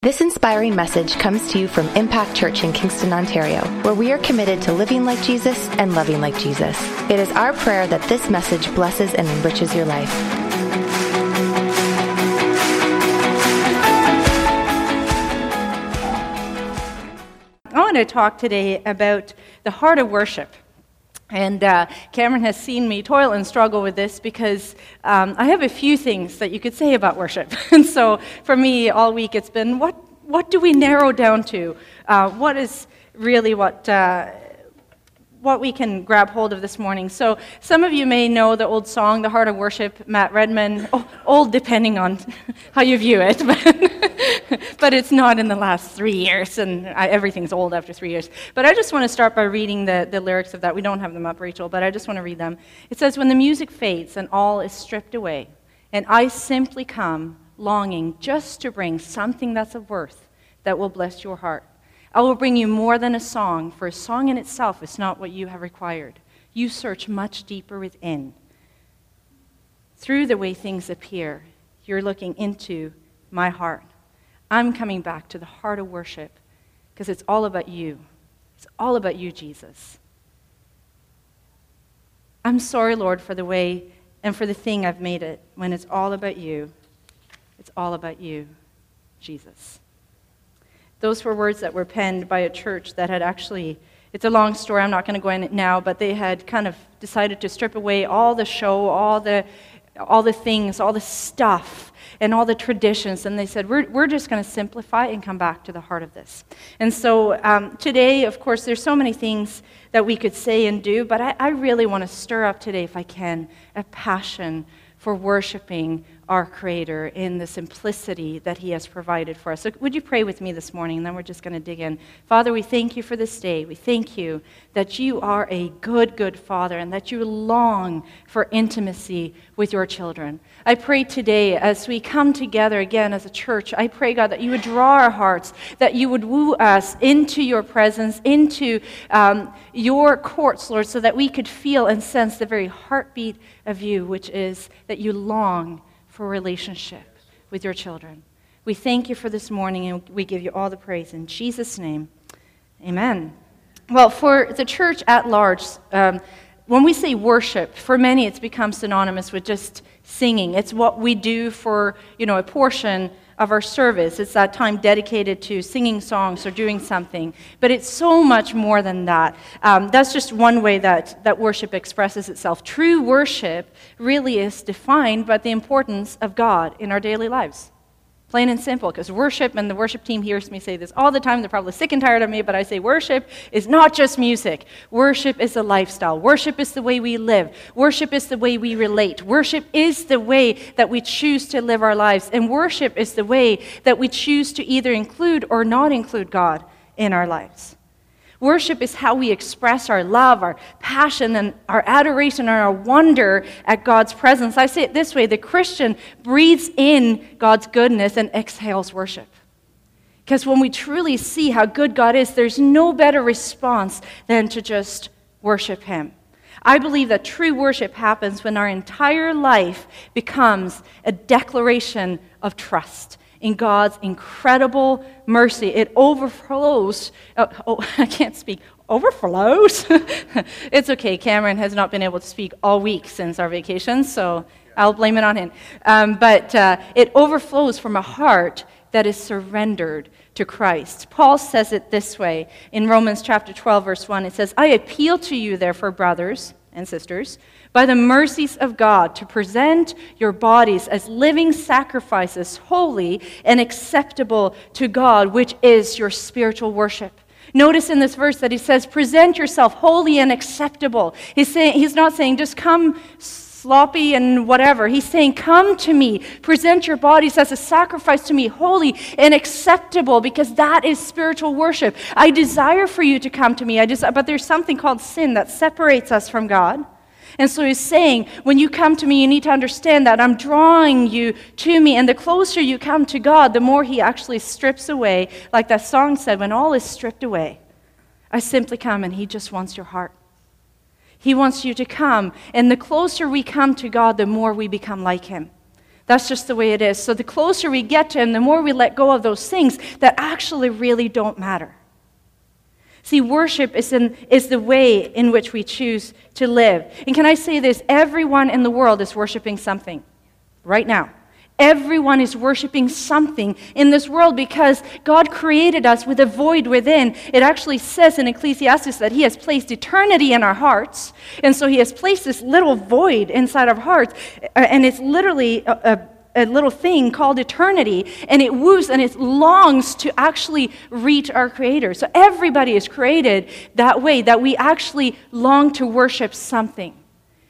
This inspiring message comes to you from Impact Church in Kingston, Ontario, where we are committed to living like Jesus and loving like Jesus. It is our prayer that this message blesses and enriches your life. I want to talk today about the heart of worship. And uh, Cameron has seen me toil and struggle with this because um, I have a few things that you could say about worship. and so for me, all week it's been what, what do we narrow down to? Uh, what is really what, uh, what we can grab hold of this morning? So some of you may know the old song, The Heart of Worship, Matt Redman. Oh, old depending on how you view it. but but it's not in the last three years, and I, everything's old after three years. But I just want to start by reading the, the lyrics of that. We don't have them up, Rachel, but I just want to read them. It says, When the music fades and all is stripped away, and I simply come longing just to bring something that's of worth that will bless your heart. I will bring you more than a song, for a song in itself is not what you have required. You search much deeper within. Through the way things appear, you're looking into my heart. I'm coming back to the heart of worship because it's all about you. It's all about you, Jesus. I'm sorry, Lord, for the way and for the thing I've made it when it's all about you. It's all about you, Jesus. Those were words that were penned by a church that had actually, it's a long story, I'm not going to go in it now, but they had kind of decided to strip away all the show, all the, all the things, all the stuff and all the traditions. And they said, we're, we're just going to simplify and come back to the heart of this. And so um, today, of course, there's so many things that we could say and do, but I, I really want to stir up today, if I can, a passion for worshiping our Creator in the simplicity that He has provided for us. So, would you pray with me this morning? And then we're just going to dig in. Father, we thank you for this day. We thank you that you are a good, good Father and that you long for intimacy with your children. I pray today as we come together again as a church, I pray, God, that you would draw our hearts, that you would woo us into your presence, into um, your courts, Lord, so that we could feel and sense the very heartbeat of you, which is that you long for relationship with your children. We thank you for this morning and we give you all the praise. In Jesus' name, amen. Well, for the church at large, um, when we say worship, for many it's become synonymous with just singing. It's what we do for, you know, a portion of our service. It's that time dedicated to singing songs or doing something. But it's so much more than that. Um, that's just one way that, that worship expresses itself. True worship really is defined by the importance of God in our daily lives. Plain and simple, because worship, and the worship team hears me say this all the time. They're probably sick and tired of me, but I say worship is not just music. Worship is a lifestyle. Worship is the way we live. Worship is the way we relate. Worship is the way that we choose to live our lives. And worship is the way that we choose to either include or not include God in our lives. Worship is how we express our love, our passion, and our adoration and our wonder at God's presence. I say it this way the Christian breathes in God's goodness and exhales worship. Because when we truly see how good God is, there's no better response than to just worship Him. I believe that true worship happens when our entire life becomes a declaration of trust in God's incredible mercy. It overflows. Oh, oh I can't speak. Overflows? it's okay. Cameron has not been able to speak all week since our vacation, so I'll blame it on him. Um, but uh, it overflows from a heart that is surrendered to Christ. Paul says it this way in Romans chapter 12, verse 1. It says, I appeal to you, therefore, brothers and sisters, by the mercies of God, to present your bodies as living sacrifices, holy and acceptable to God, which is your spiritual worship. Notice in this verse that he says, present yourself holy and acceptable. He's, saying, he's not saying just come sloppy and whatever. He's saying, Come to me, present your bodies as a sacrifice to me, holy and acceptable, because that is spiritual worship. I desire for you to come to me, I desire, but there's something called sin that separates us from God. And so he's saying, when you come to me, you need to understand that I'm drawing you to me. And the closer you come to God, the more he actually strips away, like that song said, when all is stripped away. I simply come and he just wants your heart. He wants you to come. And the closer we come to God, the more we become like him. That's just the way it is. So the closer we get to Him, the more we let go of those things that actually really don't matter. See, worship is, in, is the way in which we choose to live. And can I say this? Everyone in the world is worshiping something right now. Everyone is worshiping something in this world because God created us with a void within. It actually says in Ecclesiastes that He has placed eternity in our hearts. And so He has placed this little void inside our hearts. Uh, and it's literally a, a, a little thing called eternity. And it woos and it longs to actually reach our Creator. So everybody is created that way, that we actually long to worship something.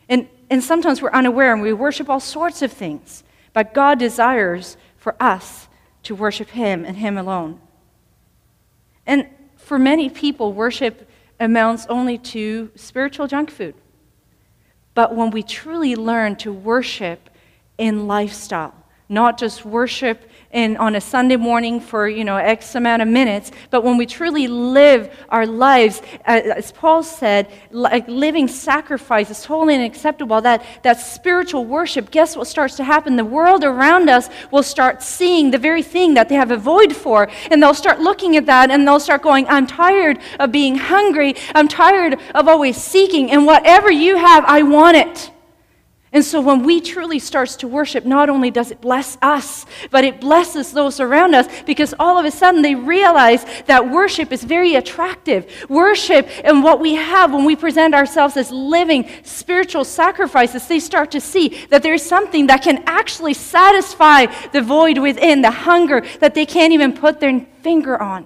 And, and sometimes we're unaware and we worship all sorts of things. But God desires for us to worship Him and Him alone. And for many people, worship amounts only to spiritual junk food. But when we truly learn to worship in lifestyle, not just worship in, on a Sunday morning for, you know, X amount of minutes, but when we truly live our lives, as Paul said, like living sacrifice is holy and acceptable, that, that spiritual worship, guess what starts to happen? The world around us will start seeing the very thing that they have a void for, and they'll start looking at that and they'll start going, I'm tired of being hungry. I'm tired of always seeking, and whatever you have, I want it. And so when we truly starts to worship, not only does it bless us, but it blesses those around us because all of a sudden they realize that worship is very attractive. Worship and what we have when we present ourselves as living spiritual sacrifices, they start to see that there's something that can actually satisfy the void within, the hunger that they can't even put their finger on.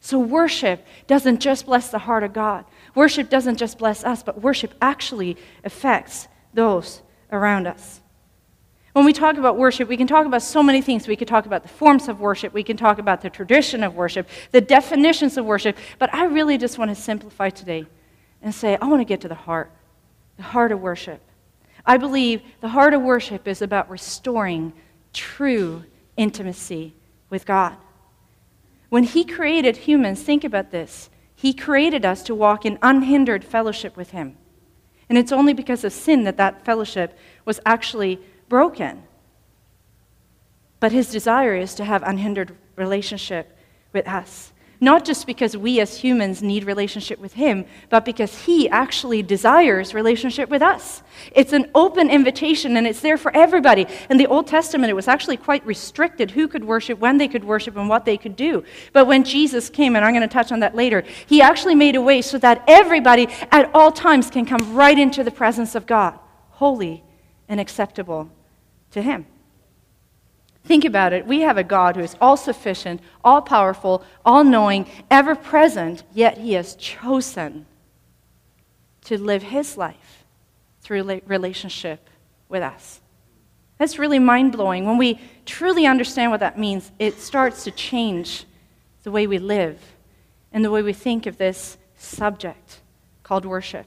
So worship doesn't just bless the heart of God. Worship doesn't just bless us, but worship actually affects those around us. When we talk about worship, we can talk about so many things. We could talk about the forms of worship, we can talk about the tradition of worship, the definitions of worship, but I really just want to simplify today and say, I want to get to the heart, the heart of worship. I believe the heart of worship is about restoring true intimacy with God. When He created humans, think about this. He created us to walk in unhindered fellowship with Him. And it's only because of sin that that fellowship was actually broken. But his desire is to have unhindered relationship with us. Not just because we as humans need relationship with him, but because he actually desires relationship with us. It's an open invitation and it's there for everybody. In the Old Testament, it was actually quite restricted who could worship, when they could worship, and what they could do. But when Jesus came, and I'm going to touch on that later, he actually made a way so that everybody at all times can come right into the presence of God, holy and acceptable to him. Think about it. We have a God who is all sufficient, all powerful, all knowing, ever present, yet he has chosen to live his life through relationship with us. That's really mind blowing. When we truly understand what that means, it starts to change the way we live and the way we think of this subject called worship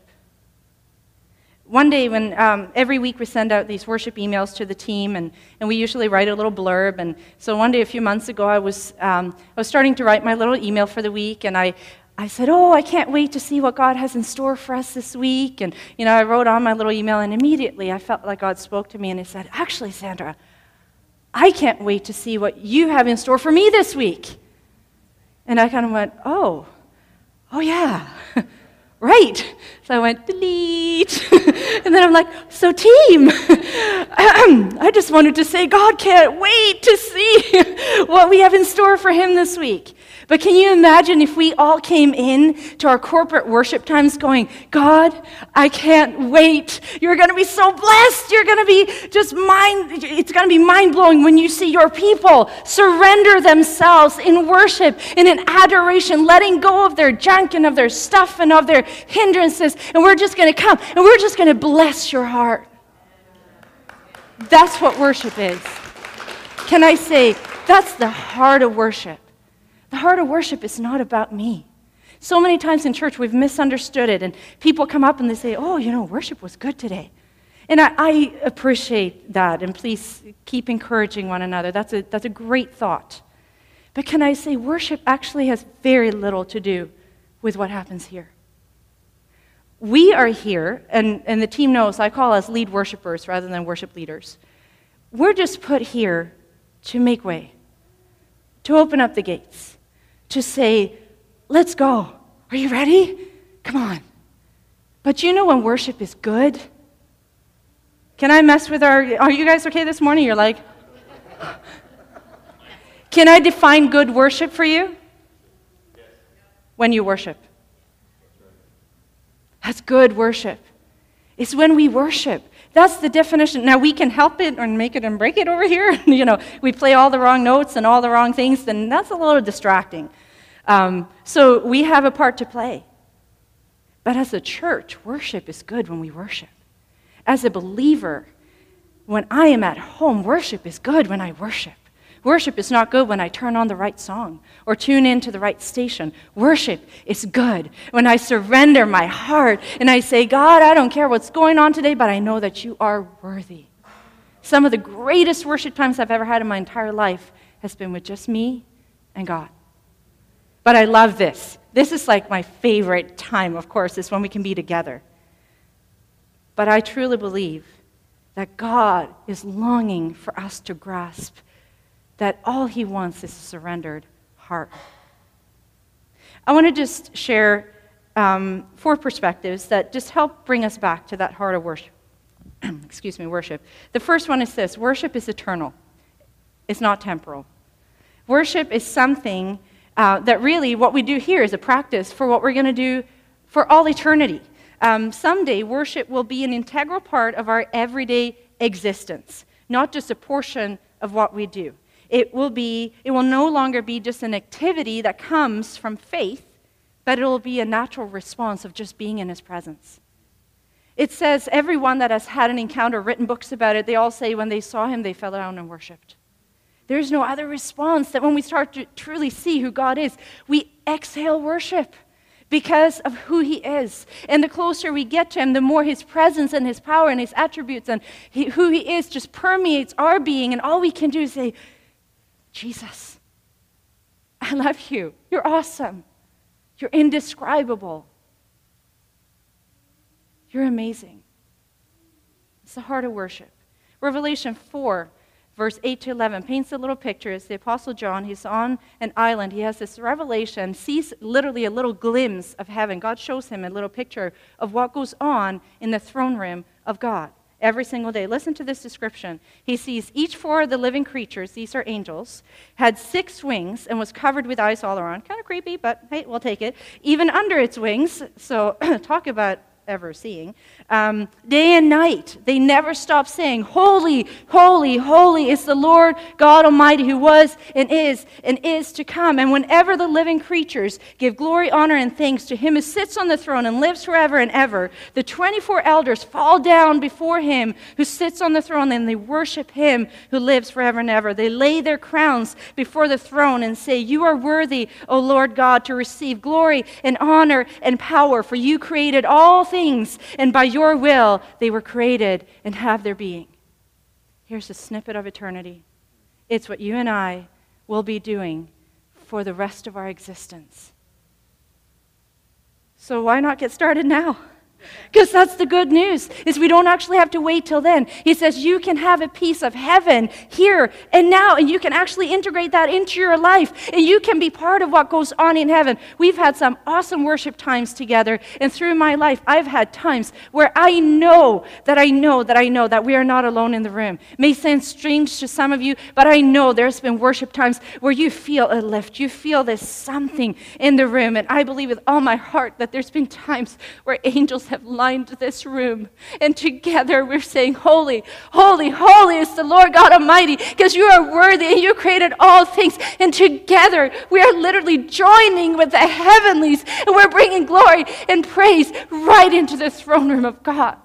one day when um, every week we send out these worship emails to the team and, and we usually write a little blurb. And so one day a few months ago i was, um, I was starting to write my little email for the week and I, I said oh i can't wait to see what god has in store for us this week. And you know i wrote on my little email and immediately i felt like god spoke to me and he said actually sandra i can't wait to see what you have in store for me this week. And i kind of went oh oh yeah right. So I went, delete. and then I'm like, so team, I just wanted to say, God can't wait to see what we have in store for him this week. But can you imagine if we all came in to our corporate worship times going, God, I can't wait. You're going to be so blessed. You're going to be just mind, it's going to be mind blowing when you see your people surrender themselves in worship in adoration, letting go of their junk and of their stuff and of their hindrances. And we're just going to come and we're just going to bless your heart. That's what worship is. Can I say, that's the heart of worship. The heart of worship is not about me. So many times in church we've misunderstood it, and people come up and they say, Oh, you know, worship was good today. And I, I appreciate that, and please keep encouraging one another. That's a, that's a great thought. But can I say, worship actually has very little to do with what happens here. We are here, and, and the team knows I call us lead worshipers rather than worship leaders. we're just put here to make way, to open up the gates, to say, let's go. Are you ready? Come on. But you know when worship is good? Can I mess with our. Are you guys okay this morning? You're like. Can I define good worship for you? When you worship. That's good worship. It's when we worship. That's the definition. Now we can help it or make it and break it over here. you know, we play all the wrong notes and all the wrong things, then that's a little distracting. Um, so we have a part to play. But as a church, worship is good when we worship. As a believer, when I am at home, worship is good when I worship. Worship is not good when I turn on the right song or tune into the right station. Worship is good when I surrender my heart and I say, God, I don't care what's going on today, but I know that you are worthy. Some of the greatest worship times I've ever had in my entire life has been with just me and God. But I love this. This is like my favorite time, of course, is when we can be together. But I truly believe that God is longing for us to grasp that all he wants is a surrendered heart. I want to just share um, four perspectives that just help bring us back to that heart of worship. Excuse me, worship. The first one is this worship is eternal, it's not temporal. Worship is something uh, that really what we do here is a practice for what we're going to do for all eternity. Um, someday, worship will be an integral part of our everyday existence, not just a portion of what we do. It will be, it will no longer be just an activity that comes from faith, but it will be a natural response of just being in his presence. It says everyone that has had an encounter, written books about it, they all say when they saw him, they fell down and worshiped. There's no other response that when we start to truly see who God is, we exhale worship because of who he is. And the closer we get to him, the more his presence and his power and his attributes and he, who he is just permeates our being. And all we can do is say, Jesus, I love you. You're awesome. You're indescribable. You're amazing. It's the heart of worship. Revelation 4, verse 8 to 11, paints a little picture. It's the Apostle John. He's on an island. He has this revelation, sees literally a little glimpse of heaven. God shows him a little picture of what goes on in the throne room of God every single day. Listen to this description. He sees each four of the living creatures, these are angels, had six wings and was covered with eyes all around. Kind of creepy, but hey, we'll take it. Even under its wings, so talk about ever seeing. Um, day and night, they never stop saying, Holy, holy, holy is the Lord God Almighty who was and is and is to come. And whenever the living creatures give glory, honor, and thanks to him who sits on the throne and lives forever and ever, the 24 elders fall down before him who sits on the throne and they worship him who lives forever and ever. They lay their crowns before the throne and say, You are worthy, O Lord God, to receive glory and honor and power, for you created all things things, and by your will they were created and have their being. Here's a snippet of eternity. It's what you and I will be doing for the rest of our existence. So why not get started now? Because that's the good news, is we don't actually have to wait till then. He says you can have a piece of heaven here and now, and you can actually integrate that into your life, and you can be part of what goes on in heaven. We've had some awesome worship times together, and through my life, I've had times where I know that I know that I know that we are not alone in the room. It may sound strange to some of you, but I know there's been worship times where you feel a lift, you feel there's something in the room, and I believe with all my heart that there's been times where angels have lined this room. And together we're saying, Holy, holy, holy is the Lord God Almighty, because you are worthy and you created all things. And together we are literally joining with the heavenlies and we're bringing glory and praise right into the throne room of God.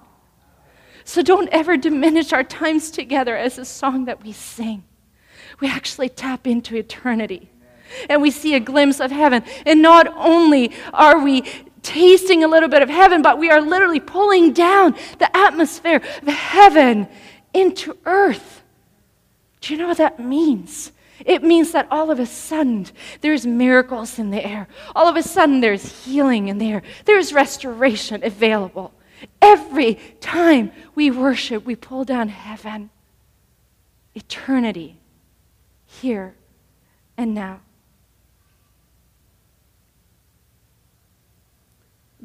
So don't ever diminish our times together as a song that we sing. We actually tap into eternity and we see a glimpse of heaven. And not only are we tasting a little bit of heaven, but we are literally pulling down the atmosphere of heaven into earth. Do you know what that means? It means that all of a sudden there's miracles in the air. All of a sudden there's healing in the air. There's restoration available. Every time we worship, we pull down heaven. eternity, here and now.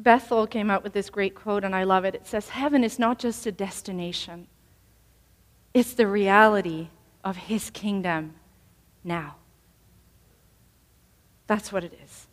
Bethel came out with this great quote, and I love it. It says, Heaven is not just a destination, it's the reality of His kingdom now. That's what it is.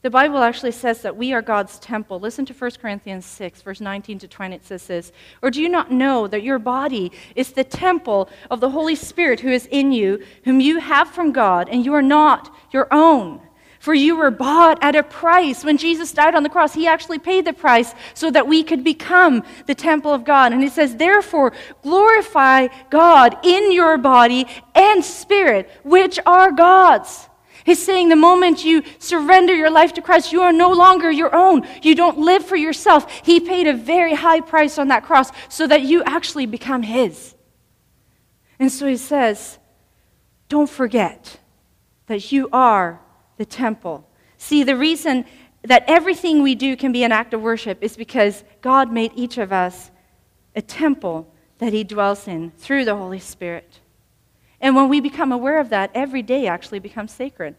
The Bible actually says that we are God's temple. Listen to 1 Corinthians 6, verse 19 to 20. It says this Or do you not know that your body is the temple of the Holy Spirit who is in you, whom you have from God, and you are not your own? For you were bought at a price. When Jesus died on the cross, he actually paid the price so that we could become the temple of God. And he says, Therefore, glorify God in your body and spirit, which are God's. He's saying the moment you surrender your life to Christ, you are no longer your own. You don't live for yourself. He paid a very high price on that cross so that you actually become His. And so he says, Don't forget that you are the temple. See, the reason that everything we do can be an act of worship is because God made each of us a temple that He dwells in through the Holy Spirit. And when we become aware of that, every day actually becomes sacred.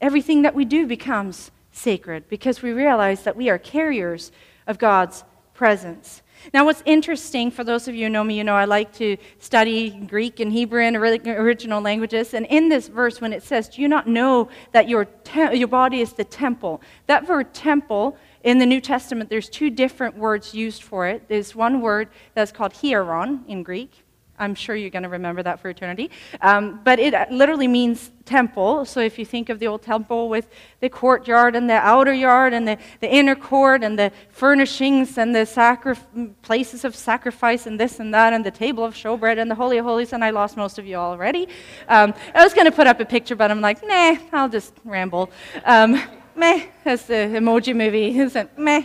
Everything that we do becomes sacred because we realize that we are carriers of God's presence. Now, what's interesting, for those of you who know me, you know I like to study Greek and Hebrew and original languages. And in this verse, when it says, Do you not know that your, te- your body is the temple? That word temple in the New Testament, there's two different words used for it. There's one word that's called hieron in Greek, I'm sure you're going to remember that for eternity. Um, but it literally means temple. So if you think of the old temple with the courtyard and the outer yard and the, the inner court and the furnishings and the sacri- places of sacrifice and this and that and the table of showbread and the Holy of Holies, and I lost most of you already. Um, I was going to put up a picture, but I'm like, nah, I'll just ramble. Um, meh, as the emoji movie isn't meh.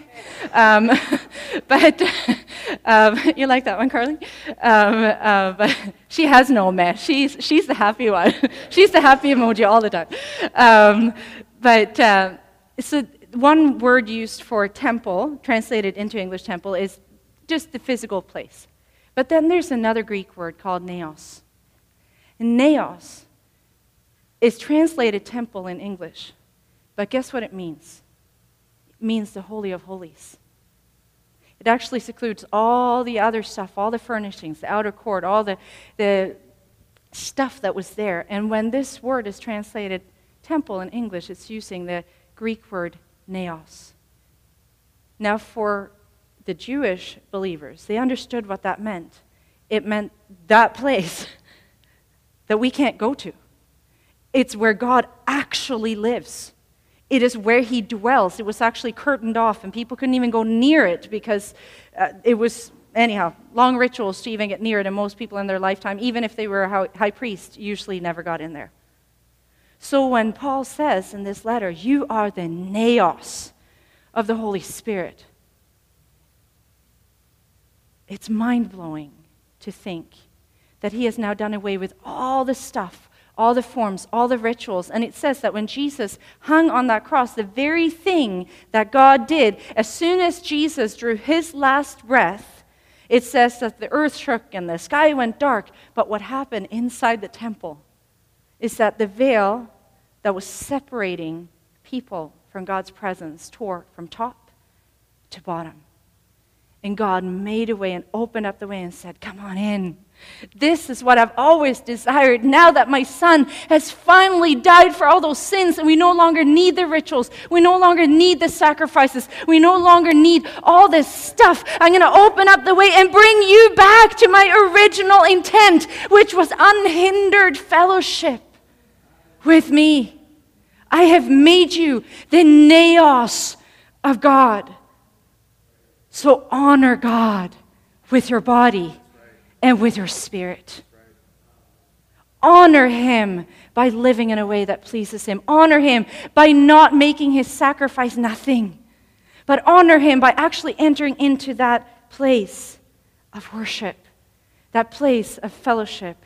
Um, but um, you like that one, Carly? Um, uh, but she has no meh. She's, she's the happy one. she's the happy emoji all the time. Um, but uh, so one word used for temple, translated into English temple, is just the physical place. But then there's another Greek word called naos. And naos is translated temple in English. But guess what it means? It means the Holy of Holies. It actually includes all the other stuff, all the furnishings, the outer court, all the, the stuff that was there. And when this word is translated temple in English, it's using the Greek word naos. Now, for the Jewish believers, they understood what that meant. It meant that place that we can't go to. It's where God actually lives. It is where he dwells. It was actually curtained off, and people couldn't even go near it because uh, it was, anyhow, long rituals to even get near it, and most people in their lifetime, even if they were a high priest, usually never got in there. So when Paul says in this letter, You are the naos of the Holy Spirit, it's mind blowing to think that he has now done away with all the stuff all the forms, all the rituals. And it says that when Jesus hung on that cross, the very thing that God did, as soon as Jesus drew his last breath, it says that the earth shook and the sky went dark. But what happened inside the temple is that the veil that was separating people from God's presence tore from top to bottom. And God made a way and opened up the way and said, Come on in. This is what I've always desired now that my son has finally died for all those sins and we no longer need the rituals. We no longer need the sacrifices. We no longer need all this stuff. I'm going to open up the way and bring you back to my original intent, which was unhindered fellowship with me. I have made you the naos of God. So honor God with your body and with your spirit. Honor him by living in a way that pleases him. Honor him by not making his sacrifice nothing, but honor him by actually entering into that place of worship, that place of fellowship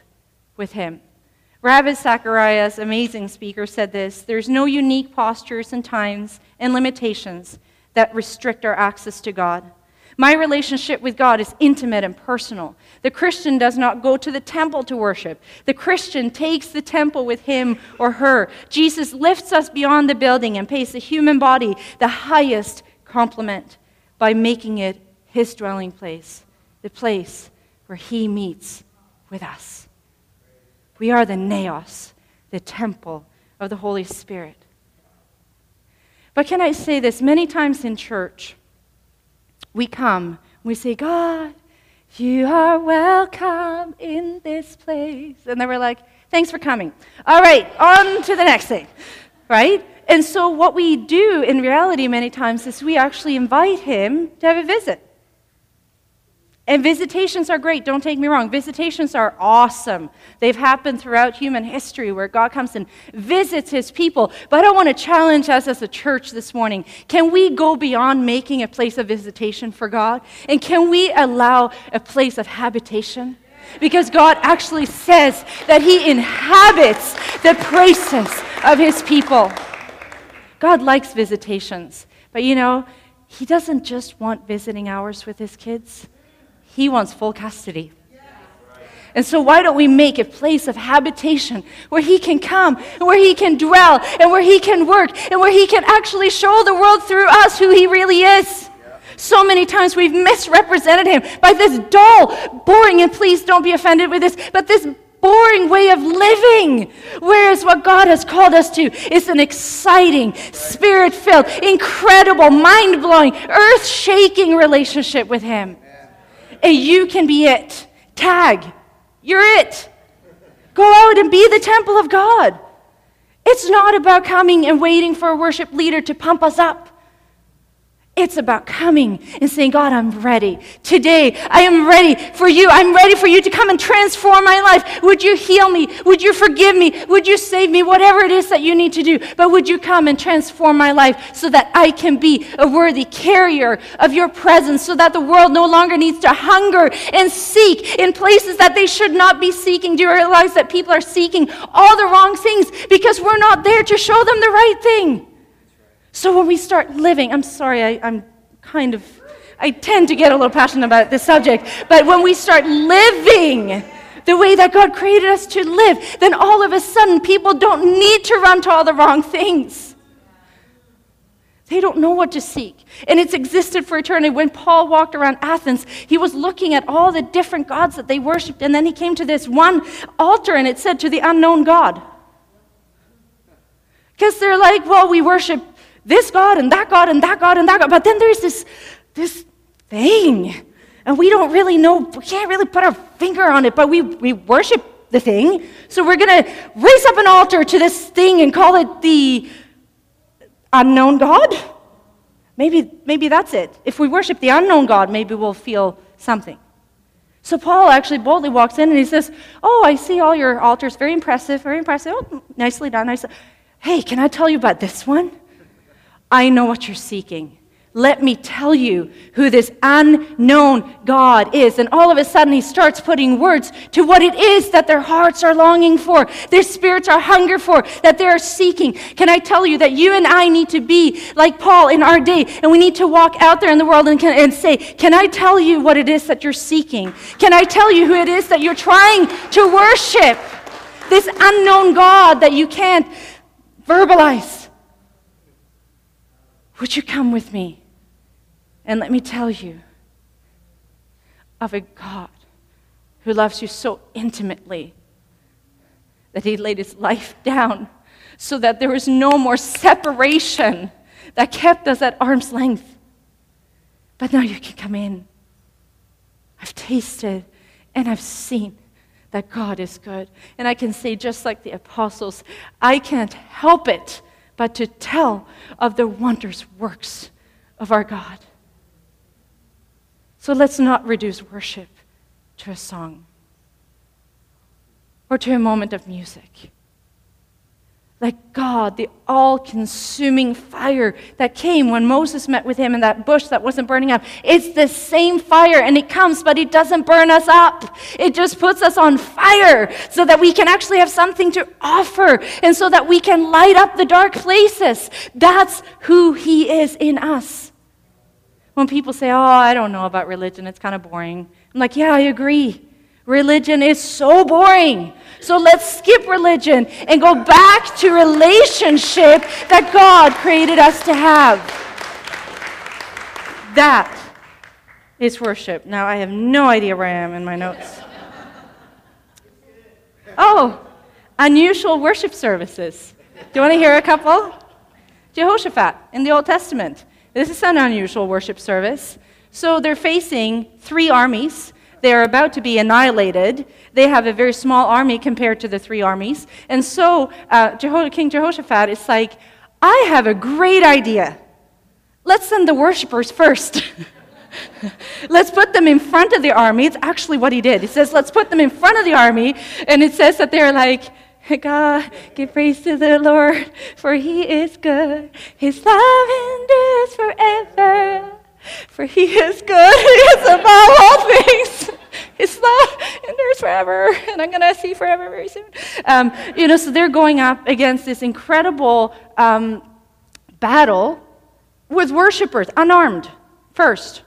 with him. Ravi Zacharias, amazing speaker, said this There's no unique postures and times and limitations that restrict our access to God. My relationship with God is intimate and personal. The Christian does not go to the temple to worship. The Christian takes the temple with him or her. Jesus lifts us beyond the building and pays the human body the highest compliment by making it his dwelling place, the place where he meets with us. We are the naos, the temple of the Holy Spirit. But can I say this? Many times in church, we come, we say, God, you are welcome in this place. And then we're like, thanks for coming. All right, on to the next thing, right? And so, what we do in reality many times is we actually invite him to have a visit. And visitations are great, don't take me wrong. Visitations are awesome. They've happened throughout human history where God comes and visits his people. But I want to challenge us as a church this morning. Can we go beyond making a place of visitation for God? And can we allow a place of habitation? Because God actually says that he inhabits the praises of his people. God likes visitations. But you know, he doesn't just want visiting hours with his kids. He wants full custody. And so, why don't we make a place of habitation where He can come, and where He can dwell, and where He can work, and where He can actually show the world through us who He really is? So many times we've misrepresented Him by this dull, boring, and please don't be offended with this, but this boring way of living. Whereas what God has called us to is an exciting, spirit filled, incredible, mind blowing, earth shaking relationship with Him and you can be it. Tag, you're it. Go out and be the temple of God. It's not about coming and waiting for a worship leader to pump us up. It's about coming and saying, God, I'm ready. Today, I am ready for you. I'm ready for you to come and transform my life. Would you heal me? Would you forgive me? Would you save me? Whatever it is that you need to do. But would you come and transform my life so that I can be a worthy carrier of your presence, so that the world no longer needs to hunger and seek in places that they should not be seeking? Do you realize that people are seeking all the wrong things because we're not there to show them the right thing? So when we start living, I'm sorry, I, I'm kind of, I tend to get a little passionate about this subject, but when we start living the way that God created us to live, then all of a sudden people don't need to run to all the wrong things. They don't know what to seek. And it's existed for eternity. When Paul walked around Athens, he was looking at all the different gods that they worshiped, and then he came to this one altar and it said to the unknown God. Because they're like, well, we worship this God and that God and that God and that God. But then there's this, this thing, and we don't really know, we can't really put our finger on it, but we, we worship the thing. So we're going to raise up an altar to this thing and call it the unknown God. Maybe, maybe that's it. If we worship the unknown God, maybe we'll feel something. So Paul actually boldly walks in and he says, Oh, I see all your altars. Very impressive, very impressive. Oh, nicely done. Nicely. Hey, can I tell you about this one? I know what you're seeking. Let me tell you who this unknown God is. And all of a sudden, he starts putting words to what it is that their hearts are longing for, their spirits are hunger for, that they are seeking. Can I tell you that you and I need to be like Paul in our day, and we need to walk out there in the world and, can, and say, Can I tell you what it is that you're seeking? Can I tell you who it is that you're trying to worship? This unknown God that you can't verbalize. Would you come with me? And let me tell you of a God who loves you so intimately that he laid his life down so that there was no more separation that kept us at arm's length. But now you can come in. I've tasted and I've seen that God is good. And I can say, just like the apostles, I can't help it but to tell of the wondrous works of our God. So let's not reduce worship to a song or to a moment of music like God, the all consuming fire that came when Moses met with him in that bush that wasn't burning up. It's the same fire, and it comes, but it doesn't burn us up. It just puts us on fire so that we can actually have something to offer and so that we can light up the dark places. That's who He is in us. When people say, Oh, I don't know about religion, it's kind of boring. I'm like, Yeah, I agree. Religion is so boring. So let's skip religion and go back to relationship that God created us to have. That is worship. Now, I have no idea where I am in my notes. Oh, unusual worship services. Do you want to hear a couple? Jehoshaphat in the Old Testament. This is an unusual worship service. So they're facing three armies. They are about to be annihilated. They have a very small army compared to the three armies. And so uh, King Jehoshaphat is like, I have a great idea. Let's send the worshippers first. let's put them in front of the army. It's actually what he did. He says, let's put them in front of the army. And it says that they're like, God, give praise to the Lord, for he is good. His love endures forever. For he is good. He is above all things. His love endures forever. And I'm going to see forever very soon. Um, you know, so they're going up against this incredible um, battle with worshipers, unarmed, first.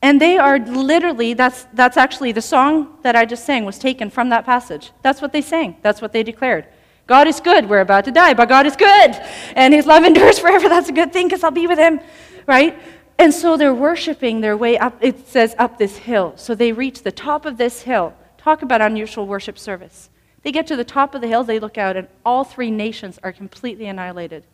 And they are literally, that's, that's actually the song that I just sang was taken from that passage. That's what they sang, that's what they declared. God is good. We're about to die, but God is good. And his love endures forever. That's a good thing because I'll be with him, right? And so they're worshiping their way up, it says up this hill. So they reach the top of this hill. Talk about unusual worship service. They get to the top of the hill, they look out, and all three nations are completely annihilated.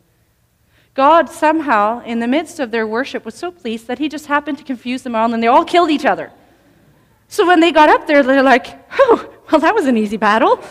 God somehow, in the midst of their worship, was so pleased that he just happened to confuse them all and they all killed each other. So when they got up there, they're like, oh, well, that was an easy battle.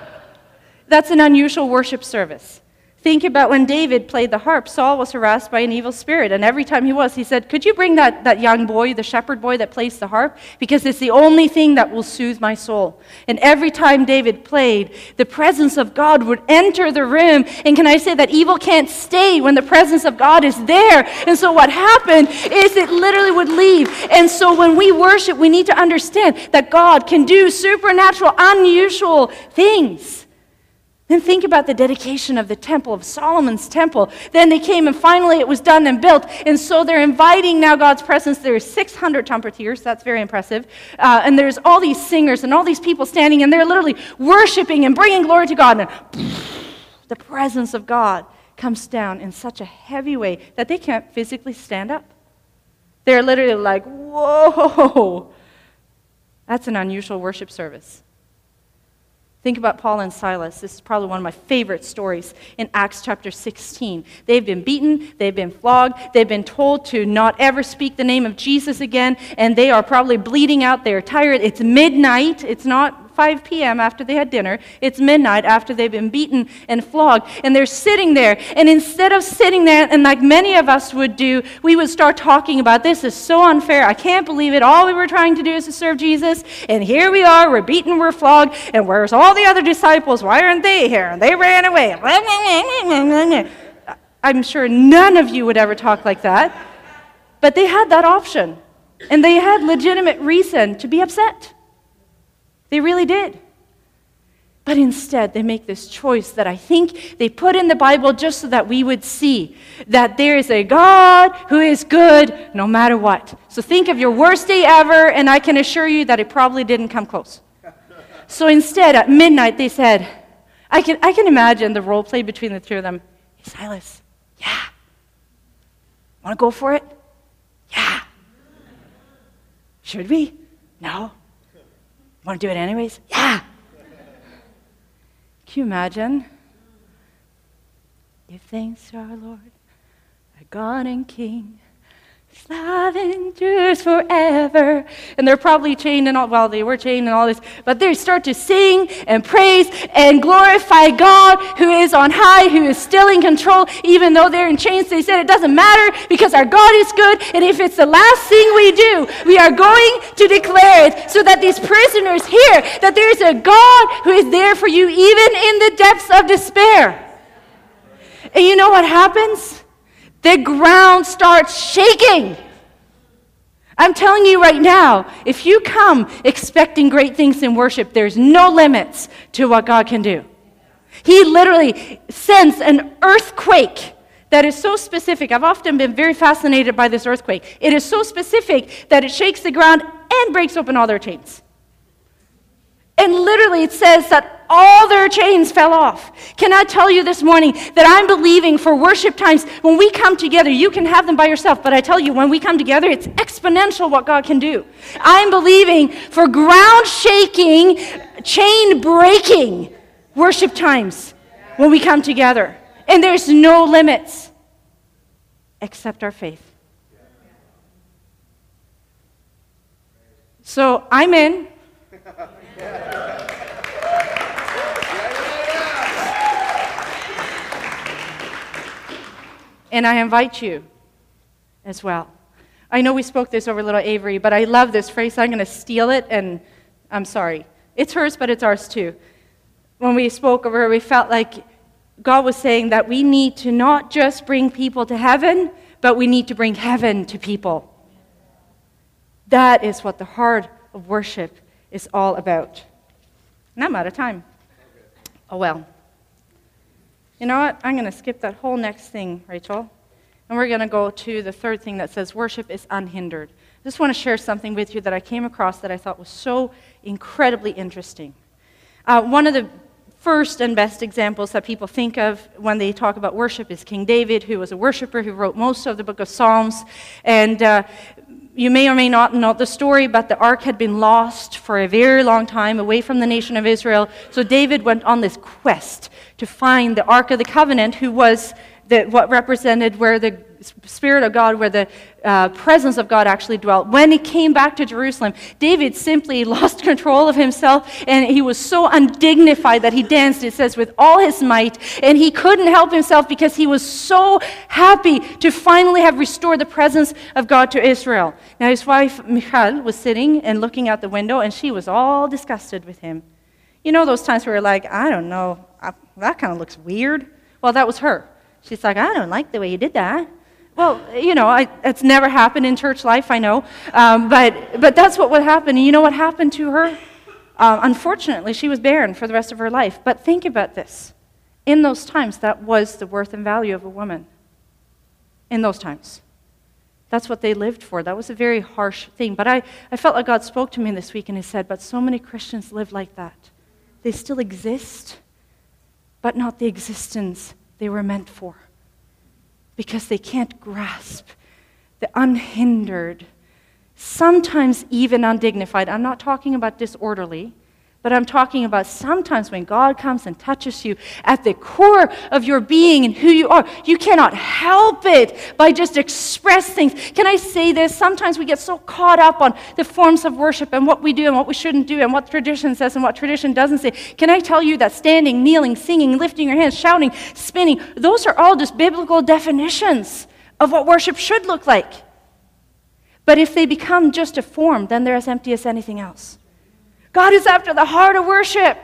That's an unusual worship service. Think about when David played the harp, Saul was harassed by an evil spirit. And every time he was, he said, Could you bring that, that young boy, the shepherd boy that plays the harp? Because it's the only thing that will soothe my soul. And every time David played, the presence of God would enter the room. And can I say that evil can't stay when the presence of God is there? And so what happened is it literally would leave. And so when we worship, we need to understand that God can do supernatural, unusual things. Then think about the dedication of the temple, of Solomon's temple. Then they came and finally it was done and built. And so they're inviting now God's presence. There are 600 trumpeters. That's very impressive. Uh, and there's all these singers and all these people standing and they're literally worshiping and bringing glory to God. And the presence of God comes down in such a heavy way that they can't physically stand up. They're literally like, whoa. That's an unusual worship service. Think about Paul and Silas. This is probably one of my favorite stories in Acts chapter 16. They've been beaten, they've been flogged, they've been told to not ever speak the name of Jesus again, and they are probably bleeding out. They're tired. It's midnight. It's not 5 p.m. after they had dinner. It's midnight after they've been beaten and flogged. And they're sitting there. And instead of sitting there, and like many of us would do, we would start talking about this is so unfair. I can't believe it. All we were trying to do is to serve Jesus. And here we are. We're beaten, we're flogged. And where's all the other disciples? Why aren't they here? And they ran away. I'm sure none of you would ever talk like that. But they had that option. And they had legitimate reason to be upset. They really did. But instead, they make this choice that I think they put in the Bible just so that we would see that there is a God who is good no matter what. So think of your worst day ever, and I can assure you that it probably didn't come close. So instead, at midnight, they said, I can, I can imagine the role play between the two of them. Hey, Silas, yeah. Want to go for it? Yeah. Should we? No. Want to do it anyways? Yeah. Can you imagine? Give thanks to our Lord, our God and King endures forever. And they're probably chained and all, well, they were chained and all this, but they start to sing and praise and glorify God who is on high, who is still in control, even though they're in chains. They said it doesn't matter because our God is good, and if it's the last thing we do, we are going to declare it so that these prisoners hear that there is a God who is there for you, even in the depths of despair. And you know what happens? The ground starts shaking. I'm telling you right now, if you come expecting great things in worship, there's no limits to what God can do. He literally sends an earthquake that is so specific. I've often been very fascinated by this earthquake. It is so specific that it shakes the ground and breaks open all their chains. And literally, it says that all their chains fell off. Can I tell you this morning that I'm believing for worship times when we come together? You can have them by yourself, but I tell you, when we come together, it's exponential what God can do. I'm believing for ground shaking, chain breaking worship times when we come together. And there's no limits except our faith. So I'm in. And I invite you as well. I know we spoke this over little Avery, but I love this phrase. I'm going to steal it, and I'm sorry. It's hers, but it's ours too. When we spoke over her, we felt like God was saying that we need to not just bring people to heaven, but we need to bring heaven to people. That is what the heart of worship is all about. And I'm out of time. Oh well. You know what? I'm going to skip that whole next thing, Rachel. And we're going to go to the third thing that says worship is unhindered. I just want to share something with you that I came across that I thought was so incredibly interesting. Uh, one of the first and best examples that people think of when they talk about worship is King David, who was a worshiper who wrote most of the book of Psalms. And uh, you may or may not know the story, but the ark had been lost for a very long time away from the nation of Israel. So David went on this quest to find the ark of the covenant, who was the, what represented where the Spirit of God, where the uh, presence of God actually dwelt. When he came back to Jerusalem, David simply lost control of himself and he was so undignified that he danced, it says, with all his might. And he couldn't help himself because he was so happy to finally have restored the presence of God to Israel. Now, his wife, Michal, was sitting and looking out the window and she was all disgusted with him. You know those times where you're like, I don't know, that kind of looks weird? Well, that was her. She's like, I don't like the way you did that. Well, you know, I, it's never happened in church life, I know. Um, but, but that's what would happen. And you know what happened to her? Um, unfortunately, she was barren for the rest of her life. But think about this. In those times, that was the worth and value of a woman. In those times. That's what they lived for. That was a very harsh thing. But I, I felt like God spoke to me this week and He said, But so many Christians live like that. They still exist, but not the existence they were meant for because they can't grasp the unhindered, sometimes even undignified. I'm not talking about disorderly. But I'm talking about sometimes when God comes and touches you at the core of your being and who you are, you cannot help it by just express things. Can I say this? Sometimes we get so caught up on the forms of worship and what we do and what we shouldn't do and what tradition says and what tradition doesn't say. Can I tell you that standing, kneeling, singing, lifting your hands, shouting, spinning, those are all just biblical definitions of what worship should look like. But if they become just a form, then they're as empty as anything else. God is after the heart of worship.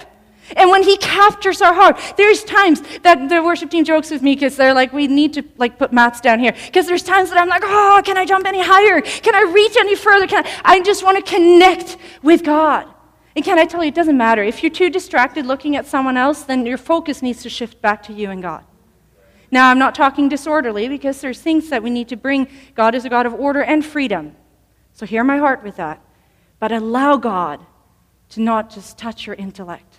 And when he captures our heart, there's times that the worship team jokes with me because they're like, we need to like put mats down here. Because there's times that I'm like, oh, can I jump any higher? Can I reach any further? Can I? I just want to connect with God. And can I tell you, it doesn't matter. If you're too distracted looking at someone else, then your focus needs to shift back to you and God. Now, I'm not talking disorderly because there's things that we need to bring. God is a God of order and freedom. So hear my heart with that. But allow God to not just touch your intellect.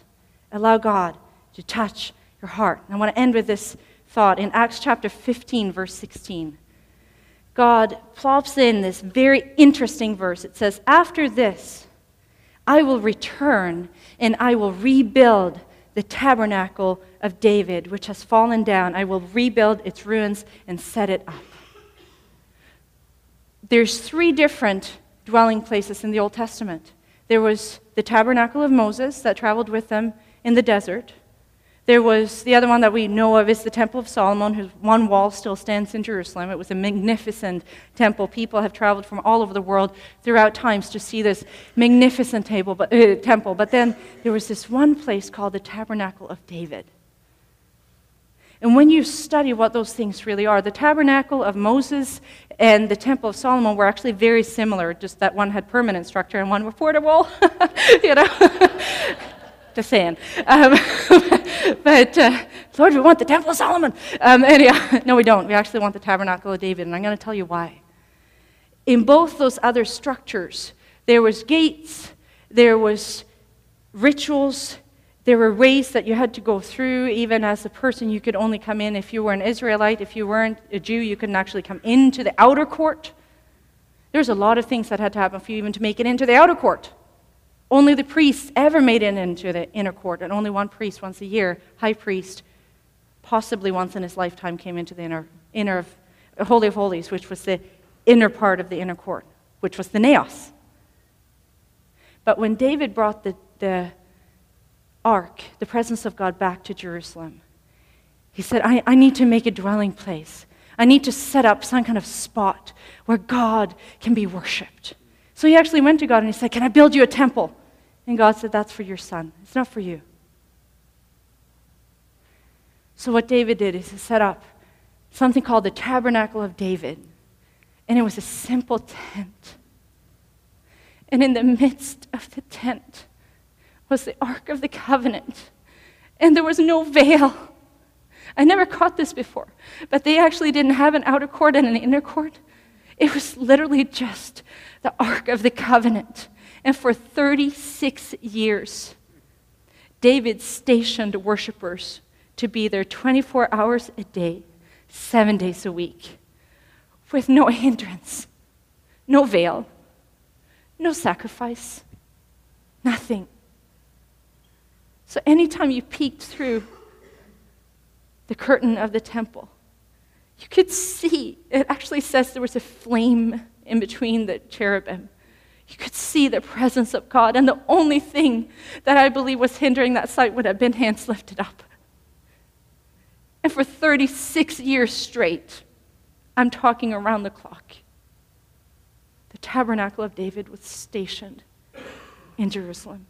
Allow God to touch your heart. And I want to end with this thought in Acts chapter 15, verse 16. God plops in this very interesting verse. It says, After this, I will return and I will rebuild the tabernacle of David, which has fallen down. I will rebuild its ruins and set it up. There's three different dwelling places in the Old Testament. There was the tabernacle of Moses that traveled with them in the desert. There was the other one that we know of is the Temple of Solomon, whose one wall still stands in Jerusalem. It was a magnificent temple. People have traveled from all over the world throughout times to see this magnificent table, but, uh, temple. But then there was this one place called the Tabernacle of David. And when you study what those things really are, the tabernacle of Moses and the temple of Solomon were actually very similar, just that one had permanent structure and one was portable. you know? Just saying. Um, but uh, Lord, we want the Temple of Solomon. Um, no, we don't. We actually want the Tabernacle of David, and I'm going to tell you why. In both those other structures, there was gates, there was rituals, there were ways that you had to go through. Even as a person, you could only come in if you were an Israelite. If you weren't a Jew, you couldn't actually come into the outer court. There's a lot of things that had to happen for you even to make it into the outer court. Only the priests ever made it into the inner court, and only one priest once a year, high priest, possibly once in his lifetime, came into the inner, inner of, Holy of Holies, which was the inner part of the inner court, which was the naos. But when David brought the, the ark, the presence of God, back to Jerusalem, he said, I, I need to make a dwelling place. I need to set up some kind of spot where God can be worshiped. So he actually went to God and he said, Can I build you a temple? And God said, That's for your son. It's not for you. So what David did is he set up something called the Tabernacle of David. And it was a simple tent. And in the midst of the tent was the Ark of the Covenant. And there was no veil. I never caught this before, but they actually didn't have an outer court and an inner court. It was literally just the Ark of the Covenant. And for 36 years, David stationed worshipers to be there 24 hours a day, seven days a week, with no hindrance, no veil, no sacrifice, nothing. So anytime you peeked through the curtain of the temple, you could see, it actually says there was a flame in between the cherubim. You could see the presence of God, and the only thing that I believe was hindering that sight would have been hands lifted up. And for 36 years straight, I'm talking around the clock, the tabernacle of David was stationed in Jerusalem.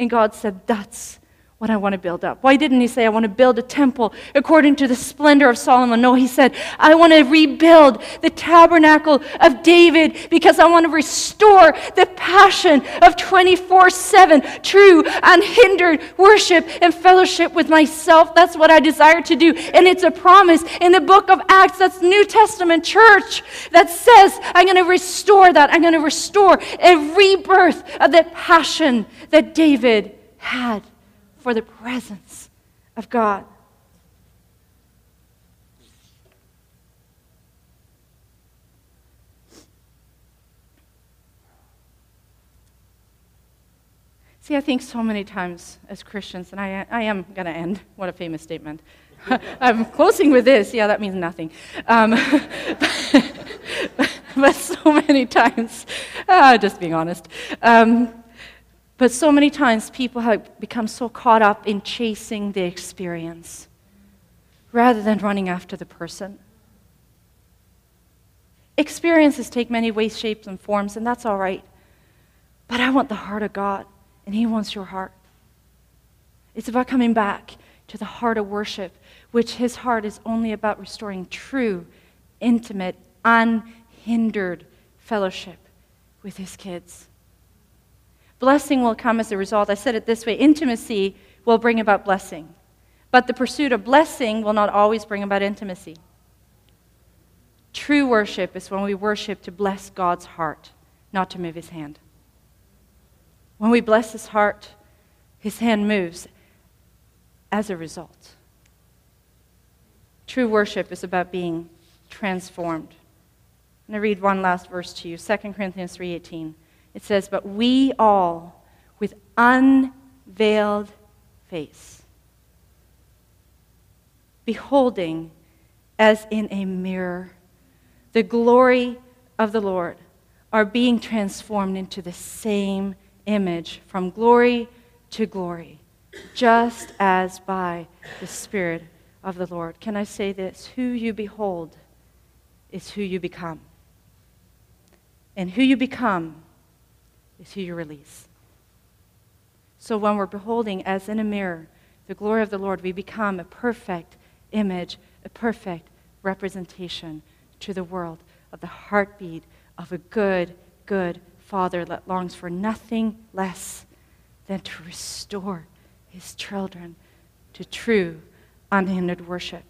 And God said, That's what I want to build up. Why didn't he say, I want to build a temple according to the splendor of Solomon? No, he said, I want to rebuild the tabernacle of David because I want to restore the passion of 24 7 true, unhindered worship and fellowship with myself. That's what I desire to do. And it's a promise in the book of Acts, that's New Testament church, that says, I'm going to restore that. I'm going to restore a rebirth of the passion that David had for the presence of God. See, I think so many times as Christians, and I, I am going to end. What a famous statement. I'm closing with this. Yeah, that means nothing. Um, but, so many times, uh, just being honest, um, but so many times people have become so caught up in chasing the experience rather than running after the person. Experiences take many ways, shapes, and forms, and that's all right. But I want the heart of God, and He wants your heart. It's about coming back to the heart of worship, which His heart is only about restoring true, intimate, unhindered fellowship with His kids. Blessing will come as a result. I said it this way intimacy will bring about blessing, but the pursuit of blessing will not always bring about intimacy. True worship is when we worship to bless God's heart, not to move his hand. When we bless his heart, his hand moves as a result. True worship is about being transformed. Going to read one last verse to you 2 Corinthians 3:18. It says, But we all, with unveiled face, beholding as in a mirror the glory of the Lord, are being transformed into the same image from glory to glory, just as by the Spirit of the Lord. Can I say this? Who you behold is who you become. And who you become is who you release. So when we're beholding as in a mirror the glory of the Lord, we become a perfect image, a perfect representation to the world of the heartbeat of a good, good Father that longs for nothing less than to restore his children to true, unhindered worship.